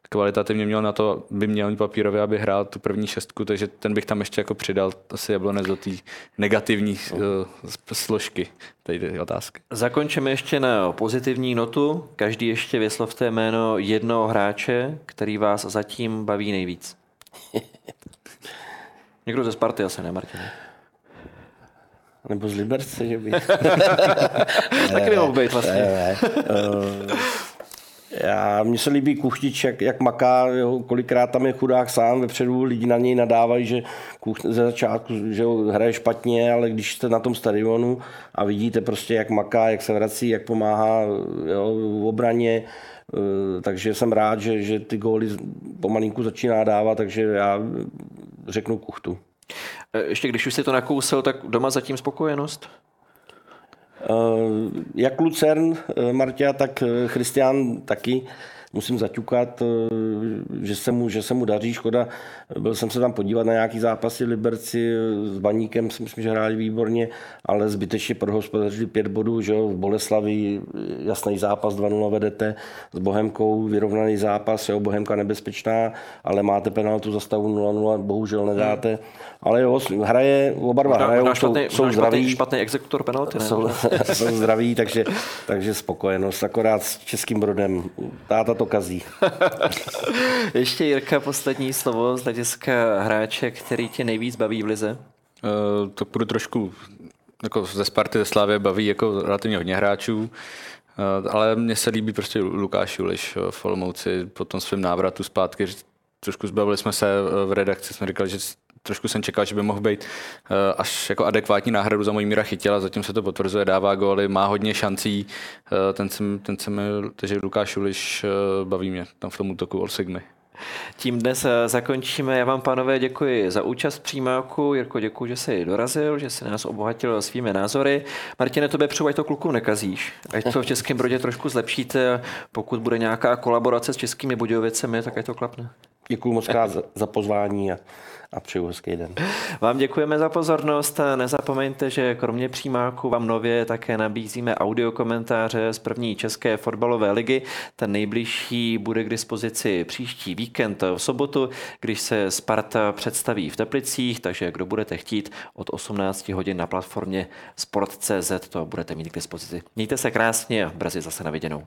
kvalitativně měl na to, by měl mít papírově, aby hrál tu první šestku, takže ten bych tam ještě jako přidal asi Jablonec do té negativní uh, složky té otázky. Zakončíme ještě na pozitivní notu. Každý ještě vyslovte jméno jednoho hráče, který vás zatím baví nejvíc. Někdo ze Sparty asi, ne, Martin? Nebo z Liberce, že by. Taky by mohl být vlastně. Ne, ne. Uh, já, mně se líbí Kuchtič, jak, jak maká, jo, kolikrát tam je chudák sám, vepředu lidi na něj nadávají, že kuch, ze začátku že ho hraje špatně, ale když jste na tom stadionu a vidíte prostě, jak maká, jak se vrací, jak pomáhá jo, v obraně, uh, takže jsem rád, že, že ty góly pomalinku začíná dávat, takže já řeknu Kuchtu. E, ještě když už si to nakousil, tak doma zatím spokojenost? E, jak Lucern, e, Martia, tak Christian taky musím zaťukat, že se, mu, že se mu daří. Škoda, byl jsem se tam podívat na nějaký zápasy Liberci s Baníkem, si myslím, že hráli výborně, ale zbytečně prohospodařili pět bodů, že jo, v Boleslavi jasný zápas 2-0 vedete, s Bohemkou vyrovnaný zápas, jo, Bohemka nebezpečná, ale máte penaltu za stavu 0-0, bohužel nedáte. Hmm ale jo, hraje, oba dva hrajou, jsou, špatný, jsou zdraví. Špatný, špatný exekutor penalty, ne? Jsou, jsou zdraví, takže, takže spokojenost, akorát s českým brodem. Táta to kazí. Ještě Jirka, poslední slovo z hlediska hráče, který tě nejvíc baví v lize? Uh, to půjdu trošku jako ze Sparty, ze Slávě baví jako relativně hodně hráčů. Uh, ale mně se líbí prostě Lukáš Juliš v Olomouci po tom svém návratu zpátky. Trošku zbavili jsme se v redakci, jsme říkali, že trošku jsem čekal, že by mohl být eh, až jako adekvátní náhradu za mojí míra chytil a zatím se to potvrzuje, dává góly, má hodně šancí, eh, ten jsem, ten jsem takže Lukáš Uliš eh, baví mě tam v tom útoku All Sigmy. Tím dnes zakončíme. Já vám, pánové, děkuji za účast přímáku. Jirko, děkuji, že jsi dorazil, že jsi nás obohatil svými názory. Martine, tobě přeju, ať to kluku nekazíš. Ať to v Českém Brodě trošku zlepšíte. Pokud bude nějaká kolaborace s českými Budějovicemi, tak ať to klapne. Děkuji moc krát za pozvání a a přeju hezký den. Vám děkujeme za pozornost nezapomeňte, že kromě přímáku vám nově také nabízíme audio komentáře z první české fotbalové ligy. Ten nejbližší bude k dispozici příští víkend v sobotu, když se Sparta představí v Teplicích, takže kdo budete chtít od 18 hodin na platformě Sport.cz to budete mít k dispozici. Mějte se krásně a brzy zase na viděnou.